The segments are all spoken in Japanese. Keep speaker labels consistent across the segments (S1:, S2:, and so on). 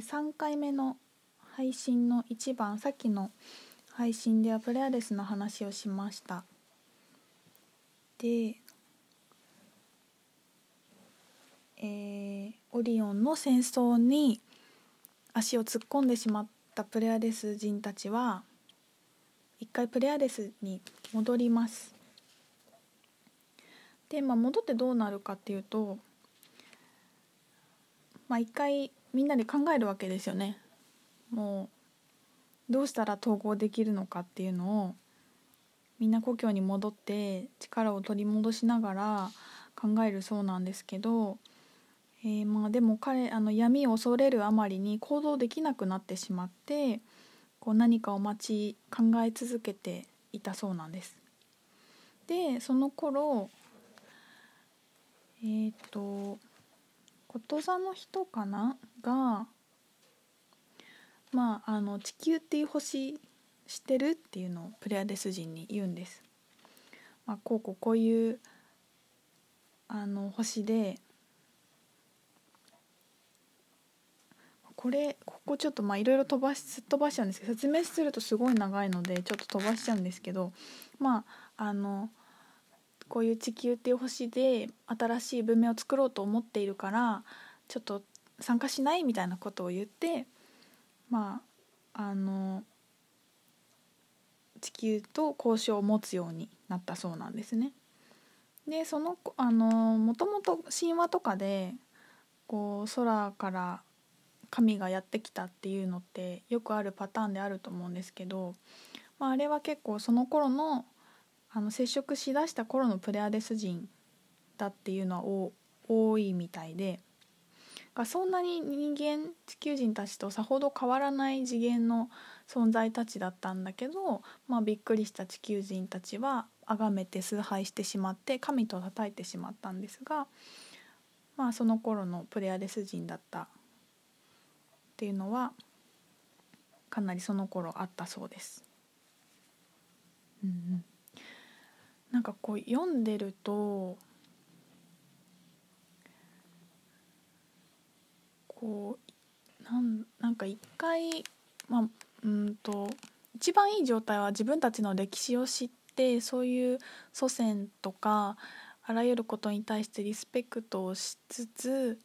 S1: 3回目の配信の1番さっきの配信ではプレアデスの話をしました。でえー、オリオンの戦争に足を突っ込んでしまったプレアデス人たちは一回プレアデスに戻ります。で、まあ、戻ってどうなるかっていうとまあ一回みんなで考えるわけですよねもうどうしたら統合できるのかっていうのをみんな故郷に戻って力を取り戻しながら考えるそうなんですけど、えー、まあでも彼あの闇を恐れるあまりに行動できなくなってしまってこう何かを待ち考え続けていたそうなんです。でその頃えっ、とこと座の人かな？がまああの地球っていう星知ってる？っていうのをプレアデス人に言うんです。まあ、こうこうこういうあの星でこれここちょっとまあいろいろ飛ばしすっ飛ばしちゃうんですけど説明するとすごい長いのでちょっと飛ばしちゃうんですけどまああのこういう地球っていう星で新しい文明を作ろうと思っているからちょっと参加しないみたいなことを言ってまああの地球と交渉を持つようになったそうなんですね。でそのあのもともと神話とかでこう空から神がやってきたっていうのってよくあるパターンであると思うんですけど、まあ、あれは結構その頃のあの接触しだした頃のプレアデス人だっていうのは多いみたいでそんなに人間地球人たちとさほど変わらない次元の存在たちだったんだけど、まあ、びっくりした地球人たちは崇めて崇拝してしまって神と叩いてしまったんですが、まあ、その頃のプレアデス人だったっていうのはかなりその頃あったそうです。うん、なんかこう読んでるとこうなんなんか一回まあうんと一番いい状態は自分たちの歴史を知ってそういう祖先とかあらゆることに対してリスペクトをしつつ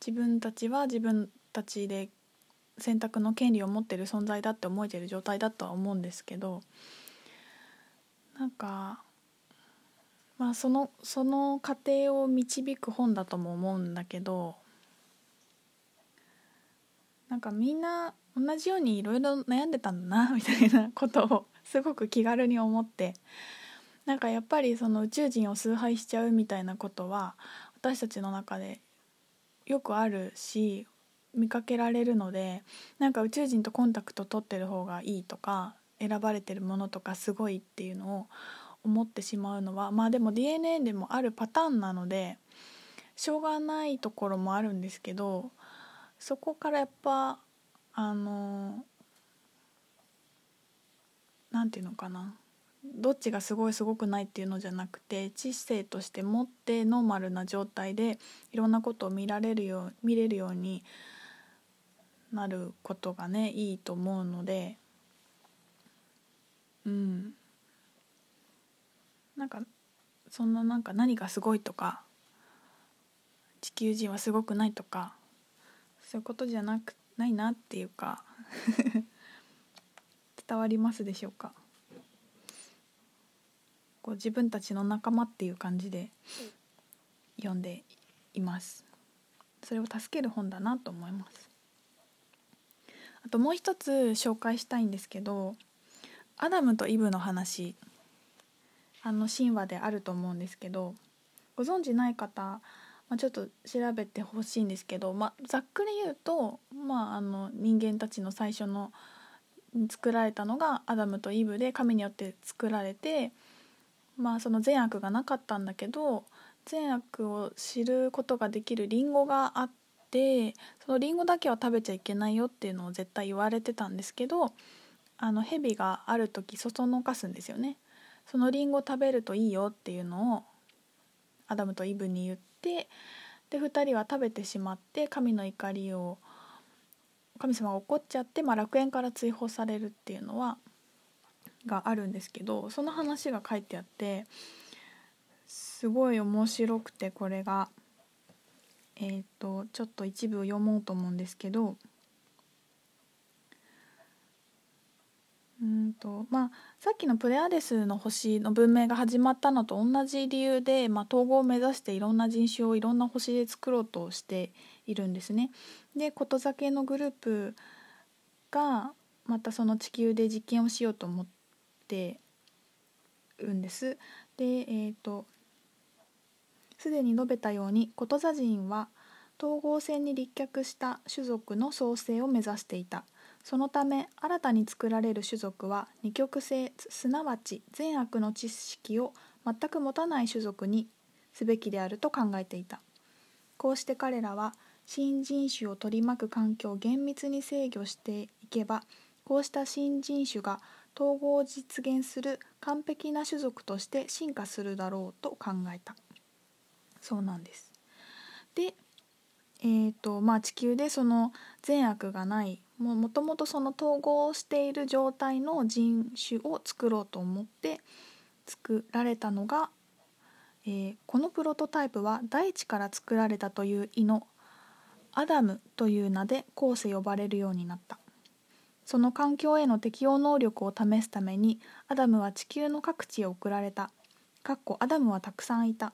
S1: 自分たちは自分たちで選択の権利を持ってる存在だって思えてる状態だとは思うんですけどなんかまあそのその過程を導く本だとも思うんだけどなんかみんな同じようにいろいろ悩んでたんだな みたいなことをすごく気軽に思ってなんかやっぱりその宇宙人を崇拝しちゃうみたいなことは私たちの中でよくあるし見かけられるのでなんか宇宙人とコンタクト取ってる方がいいとか選ばれてるものとかすごいっていうのを思ってしまうのはまあでも DNA でもあるパターンなのでしょうがないところもあるんですけどそこからやっぱあの何て言うのかなどっちがすごいすごくないっていうのじゃなくて知性として持ってノーマルな状態でいろんなことを見られるよう見れるようになることがねいいと思うのでうん。なんかそんななんか何がすごいとか地球人はすごくないとかそういうことじゃなくないなっていうか 伝わりますでしょうか？こう自分たちの仲間っていう感じで読んでいます。それを助ける本だなと思います。あともう一つ紹介したいんですけどアダムとイブの話。あの神話であると思うんですけどご存じない方、まあ、ちょっと調べてほしいんですけど、まあ、ざっくり言うと、まあ、あの人間たちの最初の作られたのがアダムとイブで神によって作られて、まあ、その善悪がなかったんだけど善悪を知ることができるリンゴがあってそのリンゴだけは食べちゃいけないよっていうのを絶対言われてたんですけどあの蛇がある時そそのかすんですよね。そのリンゴ食べるといいよっていうのをアダムとイブに言ってで2人は食べてしまって神の怒りを神様が怒っちゃって、まあ、楽園から追放されるっていうのはがあるんですけどその話が書いてあってすごい面白くてこれがえっ、ー、とちょっと一部読もうと思うんですけどうんとまあ、さっきのプレアデスの星の文明が始まったのと同じ理由で、まあ、統合を目指していろんな人種をいろんな星で作ろうとしているんですね。でこと酒のグループがまたその地球で実験をしようと思ってるんです。でえ、ー、とすでに述べたようにこと座人は統合戦に立脚した種族の創生を目指していた。そのため新たに作られる種族は二極性すなわち善悪の知識を全く持たない種族にすべきであると考えていた。こうして彼らは新人種を取り巻く環境を厳密に制御していけばこうした新人種が統合を実現する完璧な種族として進化するだろうと考えた。そうなんです。でえーとまあ、地球でその善悪がないもともとその統合している状態の人種を作ろうと思って作られたのが、えー、このプロトタイプは大地から作られたという意のアダムという名で後世呼ばれるようになった。その環境への適応能力を試すためにアダムは地球の各地へ送られた。かっこアダムはたくさんいた。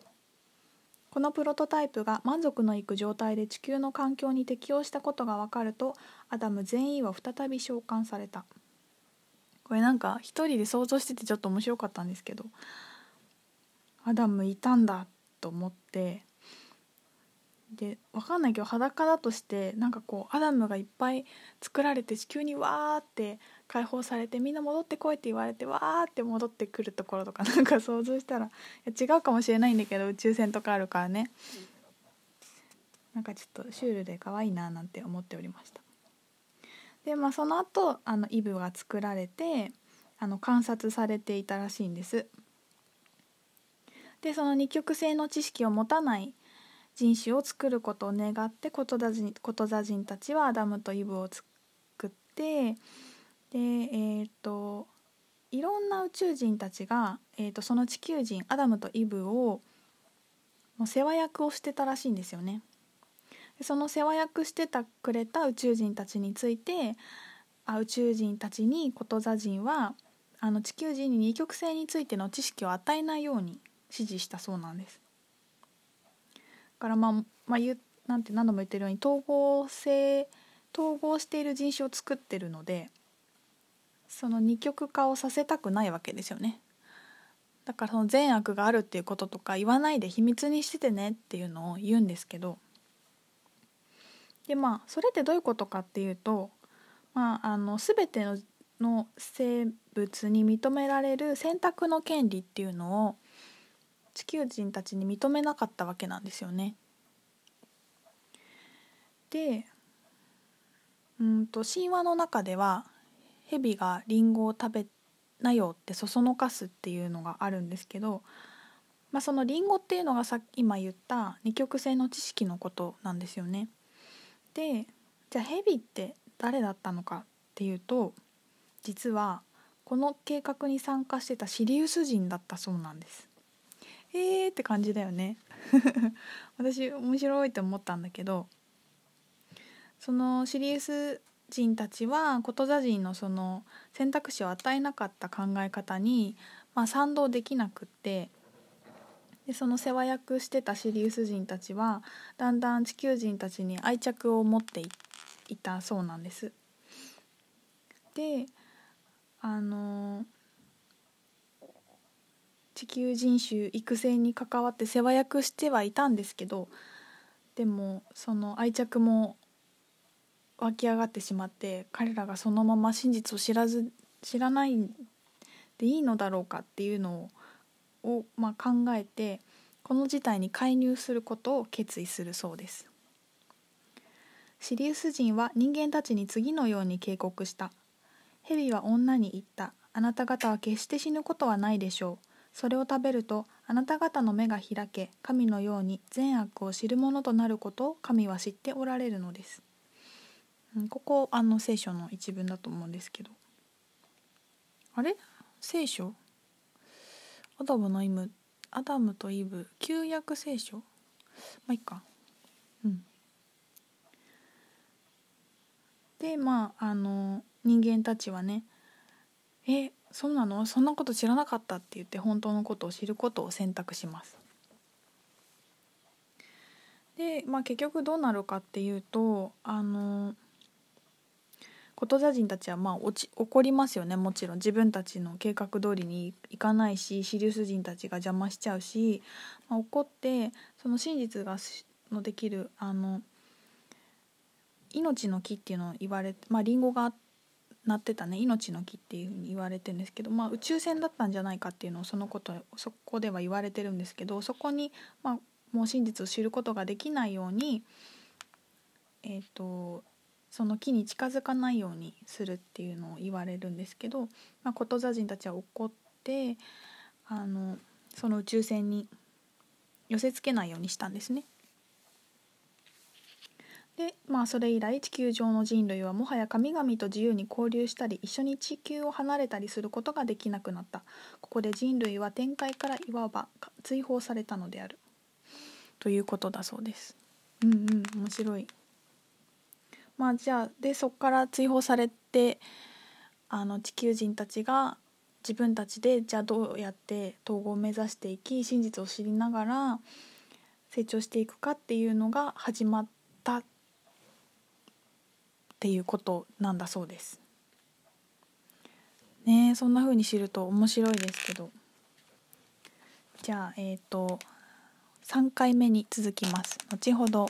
S1: このプロトタイプが満足のいく状態で地球の環境に適応したことが分かるとアダム全員は再び召喚された。これなんか一人で想像しててちょっと面白かったんですけどアダムいたんだと思ってで分かんないけど裸だとしてなんかこうアダムがいっぱい作られて地球にわーって解放されてみんな戻ってこいって言われてわーって戻ってくるところとか なんか想像したら違うかもしれないんだけど宇宙船とかあるからね。なんかちょっとシュールで可愛いななんて思っておりました。でまあその後あのイブが作られてあの観察されていたらしいんです。でその二極性の知識を持たない人種を作ることを願ってこと座人こと座人たちはアダムとイブを作ってでえー、っといろんな宇宙人たちが、えー、っとその地球人アダムとイブをもう世話役をしてたらしいんですよね。でその世話役してたくれた宇宙人たちについてあ宇宙人たちにこと座人はあの地球人に二極性についての知識を与えないように指示したそうなんです。からまあ、まあ、言なんて何度も言ってるように統合性統合している人種を作ってるのでその二極化をさせたくないわけですよね。だからその善悪があるっていうこととか言わないで秘密にしててねっていうのを言うんですけどでまあそれってどういうことかっていうと、まあ、あの全てのの生物に認められる選択の権利っていうのを地球人たちに認めなかったわけなんですよね。でうんと神話の中では蛇がリンゴを食べなよってそそのかすっていうのがあるんですけど、まあ、そのリンゴっていうのがさ今言った二極性の知識のことなんですよね。でじゃあ蛇って誰だったのかっていうと実はこの計画に参加してたシリウス人だったそうなんです。えーって感じだよね 私面白いと思ったんだけどそのシリウス人たちはこと座人のその選択肢を与えなかった考え方に、まあ、賛同できなくってでその世話役してたシリウス人たちはだんだん地球人たちに愛着を持っていたそうなんです。であの地球人種育成に関わって世話役してはいたんですけどでもその愛着も湧き上がってしまって彼らがそのまま真実を知らず知らないでいいのだろうかっていうのを、まあ、考えてこの事態に介入することを決意するそうです。シリウス人は人間たちに次のように警告した。ヘビは女に言った。あなた方は決して死ぬことはないでしょう。それを食べるとあなた方の目が開け神のように善悪を知るものとなることを神は知っておられるのです。ここあの聖書の一文だと思うんですけど。あれ？聖書？アダムのイムアダムとイブ旧約聖書？まあいいか。うん。でまああの人間たちはねえそうなの？そんなこと知らなかったって言って本当のことを知ることを選択します。で、まあ、結局どうなるかっていうとあのこと座人たちはまあ落ち怒りますよね。もちろん。自分たちの計画通りにいかないしシリウス人たちが邪魔しちゃうし、まあ、怒ってその真実がのできるあの命の木っていうのを言われてまあリンゴがなってたね。命の木っていうふうに言われてるんですけど、まあ、宇宙船だったんじゃないかっていうのをそのことそこでは言われてるんですけどそこに、まあ、もう真実を知ることができないようにえっ、ー、とその木に近づかないようにするっていうのを言われるんですけど、まあ、こと座人たちは怒ってあのその宇宙船に寄せつけないようにしたんですね。でまあそれ以来地球上の人類はもはや神々と自由に交流したり一緒に地球を離れたりすることができなくなったここで人類は天界からいわば追放されたのであるということだそうです。うんうん面白いまあじゃあでそこから追放されてあの地球人たちが自分たちでじゃあどうやって統合を目指していき真実を知りながら成長していくかっていうのが始まったっていうことなんだそうです。ねそんな風に知ると面白いですけどじゃあえっ、ー、と3回目に続きます後ほど。